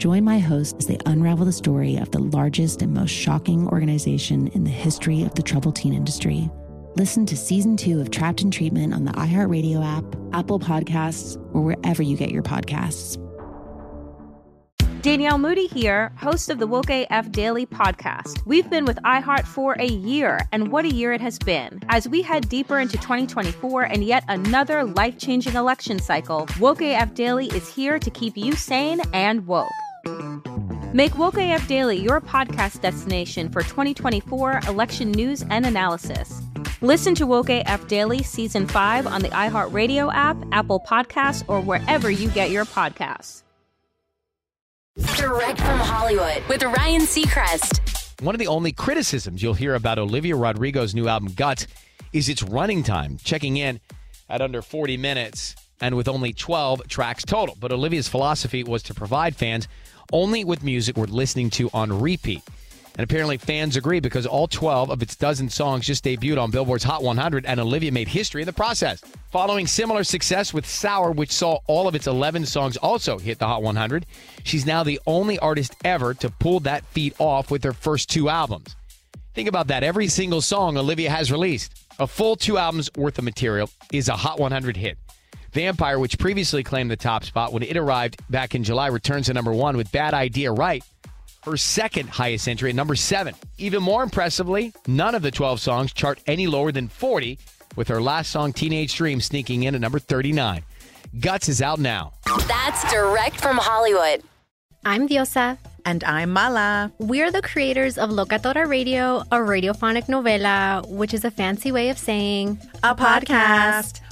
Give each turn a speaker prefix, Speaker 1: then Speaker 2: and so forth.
Speaker 1: Join my host as they unravel the story of the largest and most shocking organization in the history of the troubled teen industry. Listen to season two of Trapped in Treatment on the iHeartRadio app, Apple Podcasts, or wherever you get your podcasts.
Speaker 2: Danielle Moody here, host of the Woke AF Daily podcast. We've been with iHeart for a year, and what a year it has been. As we head deeper into 2024 and yet another life changing election cycle, Woke AF Daily is here to keep you sane and woke. Make Woke AF Daily your podcast destination for 2024 election news and analysis. Listen to Woke AF Daily Season 5 on the iHeartRadio app, Apple Podcasts, or wherever you get your podcasts.
Speaker 3: Direct from Hollywood with Ryan Seacrest.
Speaker 4: One of the only criticisms you'll hear about Olivia Rodrigo's new album, Guts, is its running time, checking in at under 40 minutes and with only 12 tracks total. But Olivia's philosophy was to provide fans only with music worth listening to on repeat. And apparently fans agree because all 12 of its dozen songs just debuted on Billboard's Hot 100 and Olivia made history in the process. Following similar success with Sour, which saw all of its 11 songs also hit the Hot 100, she's now the only artist ever to pull that feat off with her first two albums. Think about that. Every single song Olivia has released, a full two albums worth of material, is a Hot 100 hit. Vampire, which previously claimed the top spot when it arrived back in July, returns to number one with Bad Idea Right her second highest entry at number seven. Even more impressively, none of the 12 songs chart any lower than 40, with her last song, Teenage Dream, sneaking in at number 39. Guts is out now.
Speaker 3: That's direct from Hollywood.
Speaker 5: I'm Diosa.
Speaker 6: And I'm Mala.
Speaker 5: We're the creators of Locatora Radio, a radiophonic novela, which is a fancy way of saying
Speaker 6: a podcast.